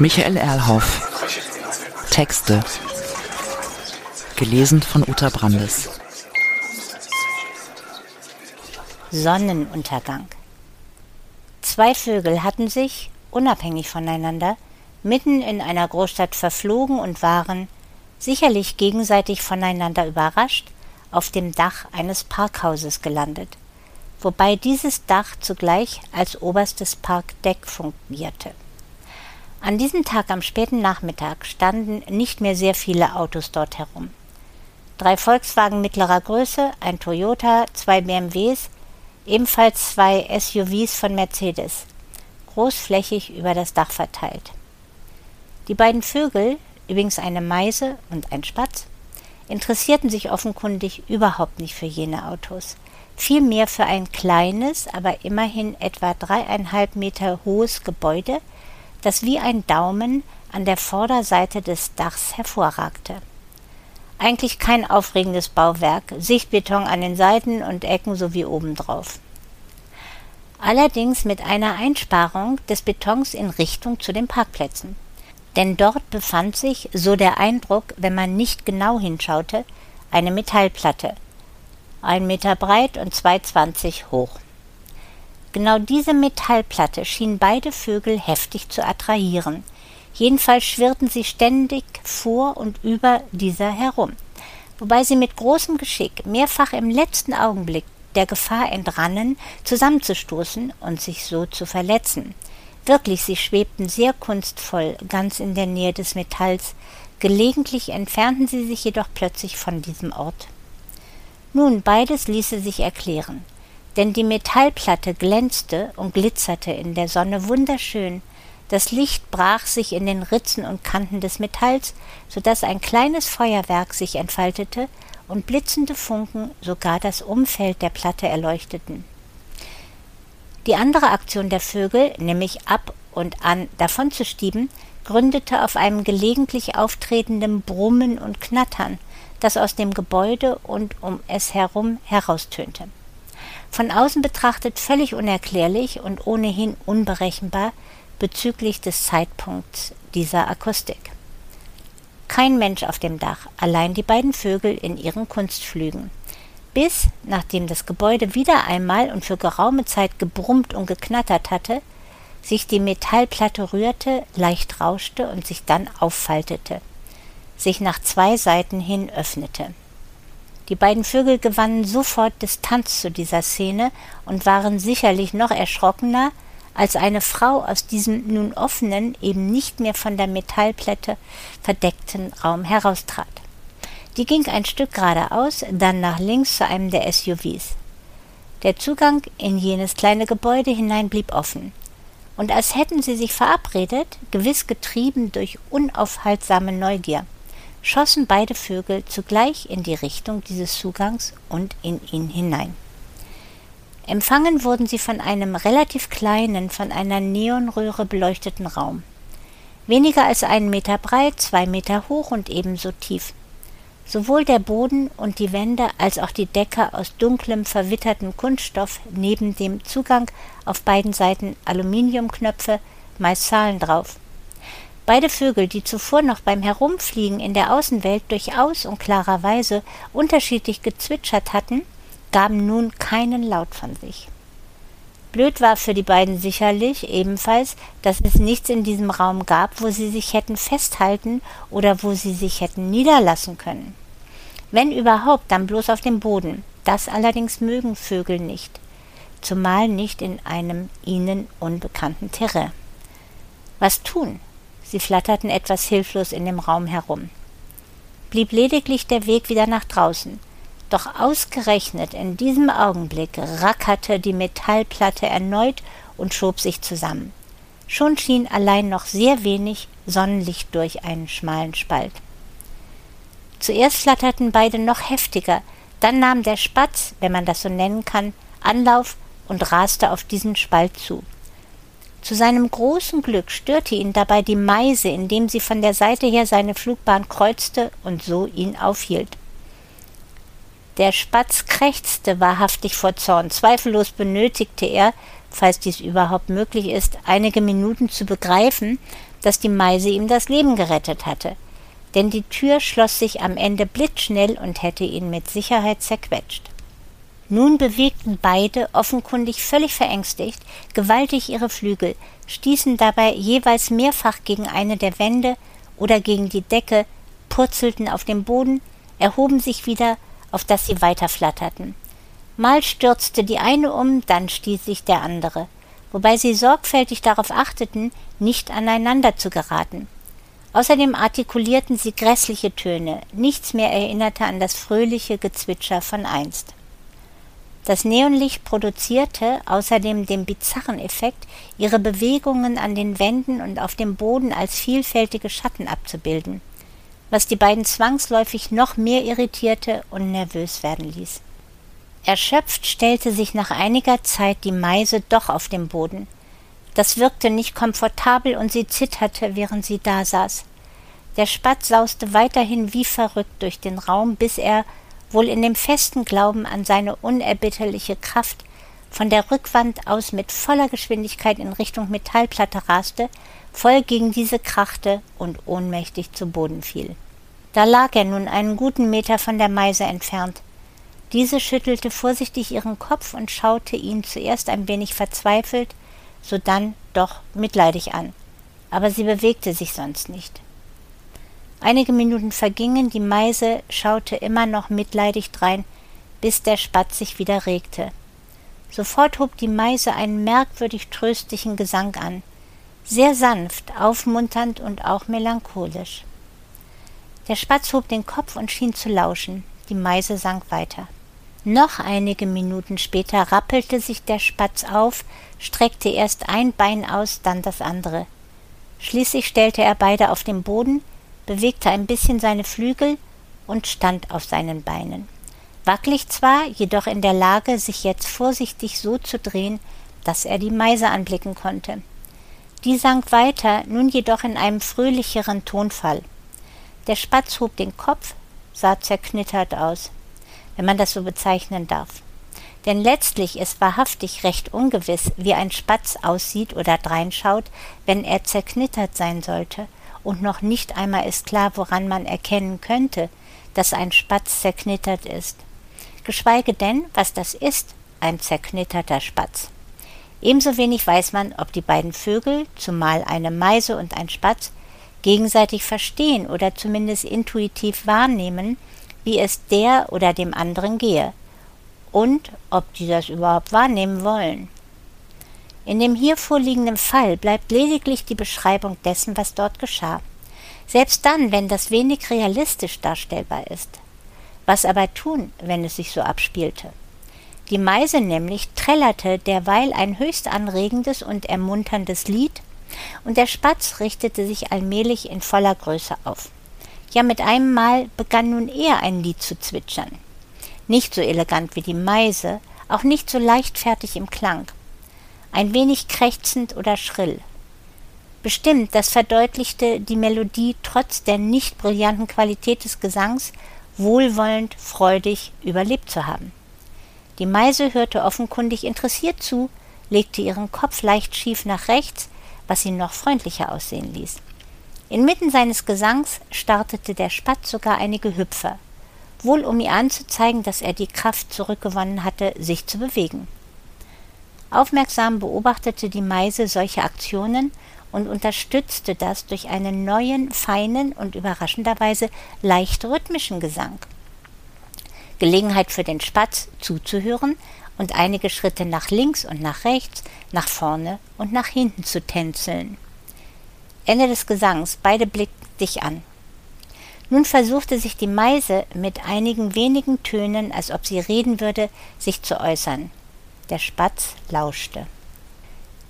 Michael Erlhoff. Texte. Gelesen von Uta Brandes. Sonnenuntergang. Zwei Vögel hatten sich, unabhängig voneinander, mitten in einer Großstadt verflogen und waren, sicherlich gegenseitig voneinander überrascht, auf dem Dach eines Parkhauses gelandet, wobei dieses Dach zugleich als oberstes Parkdeck fungierte. An diesem Tag am späten Nachmittag standen nicht mehr sehr viele Autos dort herum. Drei Volkswagen mittlerer Größe, ein Toyota, zwei BMWs, ebenfalls zwei SUVs von Mercedes, großflächig über das Dach verteilt. Die beiden Vögel, übrigens eine Meise und ein Spatz, interessierten sich offenkundig überhaupt nicht für jene Autos, vielmehr für ein kleines, aber immerhin etwa dreieinhalb Meter hohes Gebäude, das wie ein Daumen an der Vorderseite des Dachs hervorragte. Eigentlich kein aufregendes Bauwerk, Sichtbeton an den Seiten und Ecken sowie obendrauf. Allerdings mit einer Einsparung des Betons in Richtung zu den Parkplätzen. Denn dort befand sich, so der Eindruck, wenn man nicht genau hinschaute, eine Metallplatte, ein Meter breit und 2,20 hoch. Genau diese Metallplatte schien beide Vögel heftig zu attrahieren. Jedenfalls schwirrten sie ständig vor und über dieser herum, wobei sie mit großem Geschick mehrfach im letzten Augenblick der Gefahr entrannen, zusammenzustoßen und sich so zu verletzen. Wirklich, sie schwebten sehr kunstvoll ganz in der Nähe des Metalls, gelegentlich entfernten sie sich jedoch plötzlich von diesem Ort. Nun, beides ließe sich erklären denn die Metallplatte glänzte und glitzerte in der Sonne wunderschön, das Licht brach sich in den Ritzen und Kanten des Metalls, so dass ein kleines Feuerwerk sich entfaltete und blitzende Funken sogar das Umfeld der Platte erleuchteten. Die andere Aktion der Vögel, nämlich ab und an davonzustieben, gründete auf einem gelegentlich auftretenden Brummen und Knattern, das aus dem Gebäude und um es herum heraustönte. Von außen betrachtet völlig unerklärlich und ohnehin unberechenbar bezüglich des Zeitpunkts dieser Akustik. Kein Mensch auf dem Dach, allein die beiden Vögel in ihren Kunstflügen. Bis, nachdem das Gebäude wieder einmal und für geraume Zeit gebrummt und geknattert hatte, sich die Metallplatte rührte, leicht rauschte und sich dann auffaltete, sich nach zwei Seiten hin öffnete. Die beiden Vögel gewannen sofort Distanz zu dieser Szene und waren sicherlich noch erschrockener, als eine Frau aus diesem nun offenen, eben nicht mehr von der Metallplatte verdeckten Raum heraustrat. Die ging ein Stück geradeaus, dann nach links zu einem der SUVs. Der Zugang in jenes kleine Gebäude hinein blieb offen. Und als hätten sie sich verabredet, gewiss getrieben durch unaufhaltsame Neugier schossen beide Vögel zugleich in die Richtung dieses Zugangs und in ihn hinein. Empfangen wurden sie von einem relativ kleinen, von einer Neonröhre beleuchteten Raum. Weniger als einen Meter breit, zwei Meter hoch und ebenso tief. Sowohl der Boden und die Wände als auch die Decke aus dunklem, verwittertem Kunststoff neben dem Zugang auf beiden Seiten Aluminiumknöpfe, meist Zahlen drauf. Beide Vögel, die zuvor noch beim Herumfliegen in der Außenwelt durchaus und klarerweise unterschiedlich gezwitschert hatten, gaben nun keinen Laut von sich. Blöd war für die beiden sicherlich ebenfalls, dass es nichts in diesem Raum gab, wo sie sich hätten festhalten oder wo sie sich hätten niederlassen können. Wenn überhaupt, dann bloß auf dem Boden. Das allerdings mögen Vögel nicht, zumal nicht in einem ihnen unbekannten Terrain. Was tun? Sie flatterten etwas hilflos in dem Raum herum. Blieb lediglich der Weg wieder nach draußen. Doch ausgerechnet in diesem Augenblick rackerte die Metallplatte erneut und schob sich zusammen. Schon schien allein noch sehr wenig Sonnenlicht durch einen schmalen Spalt. Zuerst flatterten beide noch heftiger, dann nahm der Spatz, wenn man das so nennen kann, Anlauf und raste auf diesen Spalt zu. Zu seinem großen Glück störte ihn dabei die Meise, indem sie von der Seite her seine Flugbahn kreuzte und so ihn aufhielt. Der Spatz krächzte wahrhaftig vor Zorn. Zweifellos benötigte er, falls dies überhaupt möglich ist, einige Minuten zu begreifen, dass die Meise ihm das Leben gerettet hatte, denn die Tür schloss sich am Ende blitzschnell und hätte ihn mit Sicherheit zerquetscht. Nun bewegten beide, offenkundig völlig verängstigt, gewaltig ihre Flügel, stießen dabei jeweils mehrfach gegen eine der Wände oder gegen die Decke, purzelten auf dem Boden, erhoben sich wieder, auf dass sie weiterflatterten. Mal stürzte die eine um, dann stieß sich der andere, wobei sie sorgfältig darauf achteten, nicht aneinander zu geraten. Außerdem artikulierten sie grässliche Töne, nichts mehr erinnerte an das fröhliche Gezwitscher von einst. Das Neonlicht produzierte außerdem den bizarren Effekt, ihre Bewegungen an den Wänden und auf dem Boden als vielfältige Schatten abzubilden, was die beiden zwangsläufig noch mehr irritierte und nervös werden ließ. Erschöpft stellte sich nach einiger Zeit die Meise doch auf dem Boden. Das wirkte nicht komfortabel und sie zitterte, während sie dasaß. Der Spatz sauste weiterhin wie verrückt durch den Raum, bis er, wohl in dem festen Glauben an seine unerbitterliche Kraft, von der Rückwand aus mit voller Geschwindigkeit in Richtung Metallplatte raste, voll gegen diese krachte und ohnmächtig zu Boden fiel. Da lag er nun einen guten Meter von der Meise entfernt. Diese schüttelte vorsichtig ihren Kopf und schaute ihn zuerst ein wenig verzweifelt, sodann doch mitleidig an. Aber sie bewegte sich sonst nicht. Einige Minuten vergingen, die Meise schaute immer noch mitleidig drein, bis der Spatz sich wieder regte. Sofort hob die Meise einen merkwürdig tröstlichen Gesang an, sehr sanft, aufmunternd und auch melancholisch. Der Spatz hob den Kopf und schien zu lauschen, die Meise sang weiter. Noch einige Minuten später rappelte sich der Spatz auf, streckte erst ein Bein aus, dann das andere. Schließlich stellte er beide auf den Boden, bewegte ein bisschen seine Flügel und stand auf seinen Beinen. Wackelig zwar, jedoch in der Lage, sich jetzt vorsichtig so zu drehen, dass er die Meise anblicken konnte. Die sang weiter, nun jedoch in einem fröhlicheren Tonfall. Der Spatz hob den Kopf, sah zerknittert aus, wenn man das so bezeichnen darf. Denn letztlich ist wahrhaftig recht ungewiss, wie ein Spatz aussieht oder dreinschaut, wenn er zerknittert sein sollte und noch nicht einmal ist klar, woran man erkennen könnte, dass ein Spatz zerknittert ist. Geschweige denn, was das ist, ein zerknitterter Spatz. Ebenso wenig weiß man, ob die beiden Vögel, zumal eine Meise und ein Spatz, gegenseitig verstehen oder zumindest intuitiv wahrnehmen, wie es der oder dem anderen gehe, und ob die das überhaupt wahrnehmen wollen. In dem hier vorliegenden Fall bleibt lediglich die Beschreibung dessen, was dort geschah. Selbst dann, wenn das wenig realistisch darstellbar ist. Was aber tun, wenn es sich so abspielte? Die Meise nämlich trällerte derweil ein höchst anregendes und ermunterndes Lied, und der Spatz richtete sich allmählich in voller Größe auf. Ja, mit einem Mal begann nun er ein Lied zu zwitschern. Nicht so elegant wie die Meise, auch nicht so leichtfertig im Klang, ein wenig krächzend oder schrill. Bestimmt, das verdeutlichte die Melodie trotz der nicht brillanten Qualität des Gesangs wohlwollend, freudig überlebt zu haben. Die Meise hörte offenkundig interessiert zu, legte ihren Kopf leicht schief nach rechts, was ihn noch freundlicher aussehen ließ. Inmitten seines Gesangs startete der Spatz sogar einige Hüpfer, wohl um ihr anzuzeigen, dass er die Kraft zurückgewonnen hatte, sich zu bewegen. Aufmerksam beobachtete die Meise solche Aktionen und unterstützte das durch einen neuen, feinen und überraschenderweise leicht rhythmischen Gesang. Gelegenheit für den Spatz zuzuhören und einige Schritte nach links und nach rechts, nach vorne und nach hinten zu tänzeln. Ende des Gesangs, beide blickten dich an. Nun versuchte sich die Meise mit einigen wenigen Tönen, als ob sie reden würde, sich zu äußern. Der Spatz lauschte.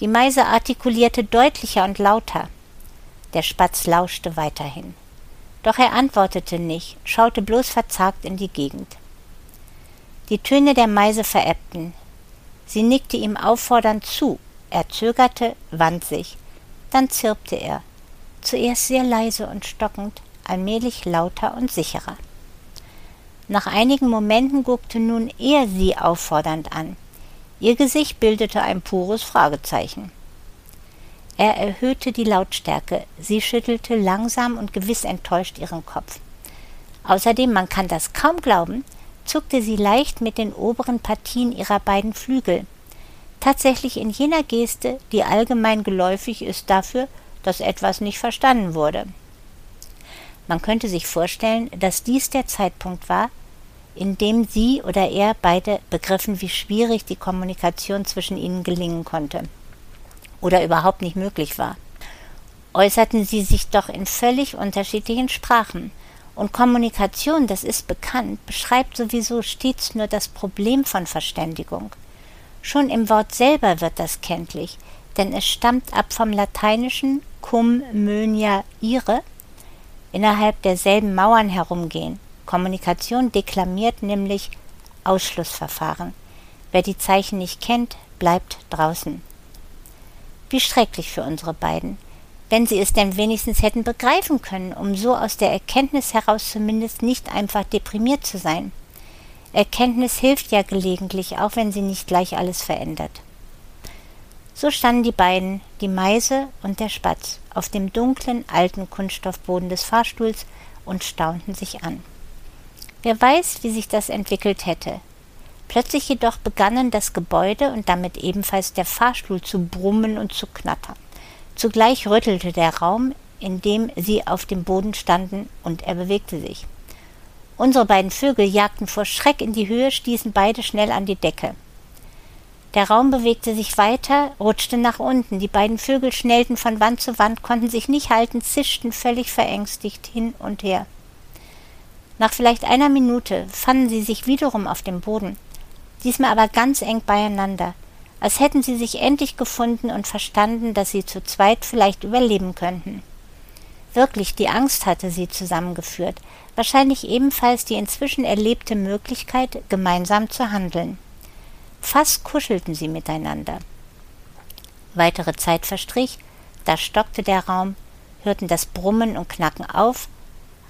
Die Meise artikulierte deutlicher und lauter. Der Spatz lauschte weiterhin. Doch er antwortete nicht, schaute bloß verzagt in die Gegend. Die Töne der Meise verebbten. Sie nickte ihm auffordernd zu. Er zögerte, wand sich. Dann zirpte er. Zuerst sehr leise und stockend, allmählich lauter und sicherer. Nach einigen Momenten guckte nun er sie auffordernd an. Ihr Gesicht bildete ein pures Fragezeichen. Er erhöhte die Lautstärke. Sie schüttelte langsam und gewiss enttäuscht ihren Kopf. Außerdem, man kann das kaum glauben, zuckte sie leicht mit den oberen Partien ihrer beiden Flügel. Tatsächlich in jener Geste, die allgemein geläufig ist dafür, dass etwas nicht verstanden wurde. Man könnte sich vorstellen, dass dies der Zeitpunkt war, in dem sie oder er beide begriffen, wie schwierig die Kommunikation zwischen ihnen gelingen konnte oder überhaupt nicht möglich war. Äußerten sie sich doch in völlig unterschiedlichen Sprachen. Und Kommunikation, das ist bekannt, beschreibt sowieso stets nur das Problem von Verständigung. Schon im Wort selber wird das kenntlich, denn es stammt ab vom lateinischen cum mönia ire, innerhalb derselben Mauern herumgehen. Kommunikation deklamiert nämlich Ausschlussverfahren. Wer die Zeichen nicht kennt, bleibt draußen. Wie schrecklich für unsere beiden. Wenn sie es denn wenigstens hätten begreifen können, um so aus der Erkenntnis heraus zumindest nicht einfach deprimiert zu sein. Erkenntnis hilft ja gelegentlich, auch wenn sie nicht gleich alles verändert. So standen die beiden, die Meise und der Spatz, auf dem dunklen, alten Kunststoffboden des Fahrstuhls und staunten sich an. Wer weiß, wie sich das entwickelt hätte. Plötzlich jedoch begannen das Gebäude und damit ebenfalls der Fahrstuhl zu brummen und zu knattern. Zugleich rüttelte der Raum, in dem sie auf dem Boden standen, und er bewegte sich. Unsere beiden Vögel jagten vor Schreck in die Höhe, stießen beide schnell an die Decke. Der Raum bewegte sich weiter, rutschte nach unten. Die beiden Vögel schnellten von Wand zu Wand, konnten sich nicht halten, zischten völlig verängstigt hin und her. Nach vielleicht einer Minute fanden sie sich wiederum auf dem Boden diesmal aber ganz eng beieinander, als hätten sie sich endlich gefunden und verstanden, dass sie zu zweit vielleicht überleben könnten. Wirklich, die Angst hatte sie zusammengeführt, wahrscheinlich ebenfalls die inzwischen erlebte Möglichkeit, gemeinsam zu handeln. Fast kuschelten sie miteinander. Weitere Zeit verstrich, da stockte der Raum, hörten das Brummen und Knacken auf,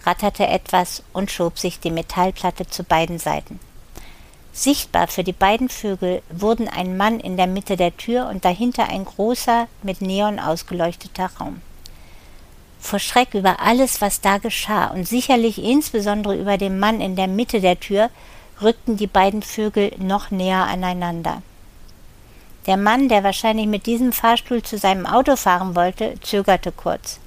ratterte etwas und schob sich die Metallplatte zu beiden Seiten. Sichtbar für die beiden Vögel wurden ein Mann in der Mitte der Tür und dahinter ein großer, mit Neon ausgeleuchteter Raum. Vor Schreck über alles, was da geschah, und sicherlich insbesondere über den Mann in der Mitte der Tür, rückten die beiden Vögel noch näher aneinander. Der Mann, der wahrscheinlich mit diesem Fahrstuhl zu seinem Auto fahren wollte, zögerte kurz.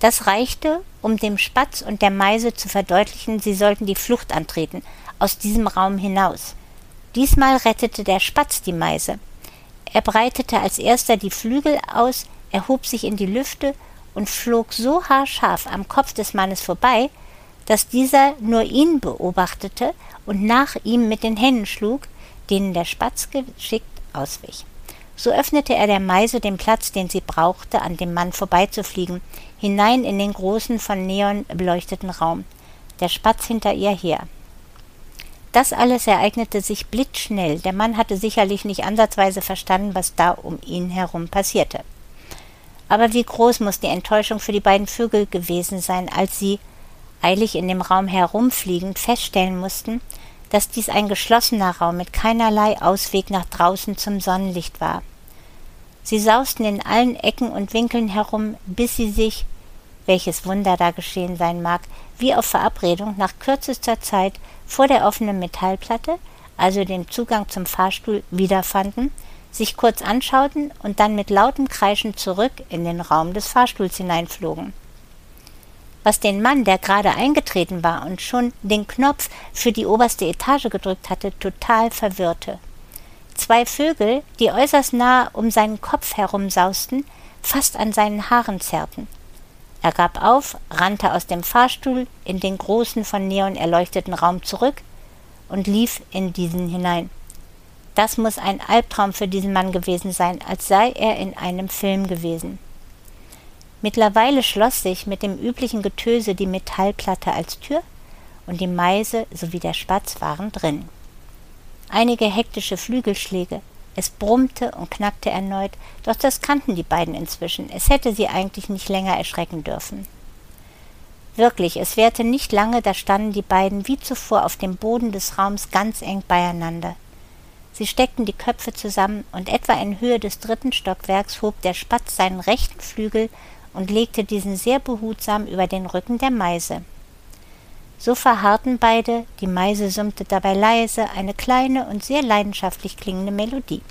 Das reichte, um dem Spatz und der Meise zu verdeutlichen, sie sollten die Flucht antreten, aus diesem Raum hinaus. Diesmal rettete der Spatz die Meise. Er breitete als erster die Flügel aus, erhob sich in die Lüfte und flog so haarscharf am Kopf des Mannes vorbei, dass dieser nur ihn beobachtete und nach ihm mit den Händen schlug, denen der Spatz geschickt auswich. So öffnete er der Meise den Platz, den sie brauchte, an dem Mann vorbeizufliegen, hinein in den großen von Neon beleuchteten Raum, der Spatz hinter ihr her. Das alles ereignete sich blitzschnell. Der Mann hatte sicherlich nicht ansatzweise verstanden, was da um ihn herum passierte. Aber wie groß muss die Enttäuschung für die beiden Vögel gewesen sein, als sie, eilig in dem Raum herumfliegend, feststellen mussten, dass dies ein geschlossener Raum mit keinerlei Ausweg nach draußen zum Sonnenlicht war. Sie sausten in allen Ecken und Winkeln herum, bis sie sich, welches Wunder da geschehen sein mag, wie auf Verabredung nach kürzester Zeit vor der offenen Metallplatte, also dem Zugang zum Fahrstuhl, wiederfanden, sich kurz anschauten und dann mit lautem Kreischen zurück in den Raum des Fahrstuhls hineinflogen. Was den Mann, der gerade eingetreten war und schon den Knopf für die oberste Etage gedrückt hatte, total verwirrte. Zwei Vögel, die äußerst nahe um seinen Kopf herumsausten, fast an seinen Haaren zerrten. Er gab auf, rannte aus dem Fahrstuhl in den großen von Neon erleuchteten Raum zurück und lief in diesen hinein. Das muss ein Albtraum für diesen Mann gewesen sein, als sei er in einem Film gewesen. Mittlerweile schloss sich mit dem üblichen Getöse die Metallplatte als Tür und die Meise sowie der Spatz waren drin. Einige hektische Flügelschläge, es brummte und knackte erneut, doch das kannten die beiden inzwischen. Es hätte sie eigentlich nicht länger erschrecken dürfen. Wirklich, es währte nicht lange, da standen die beiden wie zuvor auf dem Boden des Raums ganz eng beieinander. Sie steckten die Köpfe zusammen, und etwa in Höhe des dritten Stockwerks hob der Spatz seinen rechten Flügel und legte diesen sehr behutsam über den Rücken der Meise. So verharrten beide, die Meise summte dabei leise eine kleine und sehr leidenschaftlich klingende Melodie.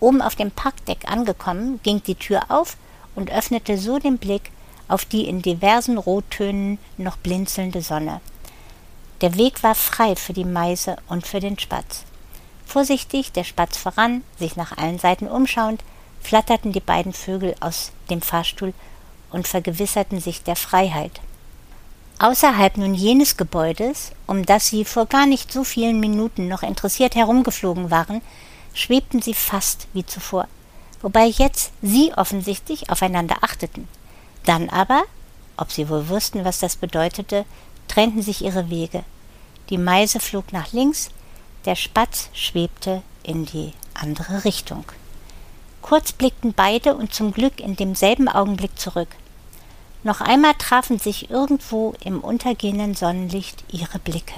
Oben auf dem Parkdeck angekommen, ging die Tür auf und öffnete so den Blick auf die in diversen Rottönen noch blinzelnde Sonne. Der Weg war frei für die Meise und für den Spatz. Vorsichtig der Spatz voran, sich nach allen Seiten umschauend, flatterten die beiden Vögel aus dem Fahrstuhl und vergewisserten sich der Freiheit. Außerhalb nun jenes Gebäudes, um das sie vor gar nicht so vielen Minuten noch interessiert herumgeflogen waren, schwebten sie fast wie zuvor, wobei jetzt sie offensichtlich aufeinander achteten. Dann aber, ob sie wohl wussten, was das bedeutete, trennten sich ihre Wege. Die Meise flog nach links, der Spatz schwebte in die andere Richtung. Kurz blickten beide und zum Glück in demselben Augenblick zurück. Noch einmal trafen sich irgendwo im untergehenden Sonnenlicht ihre Blicke.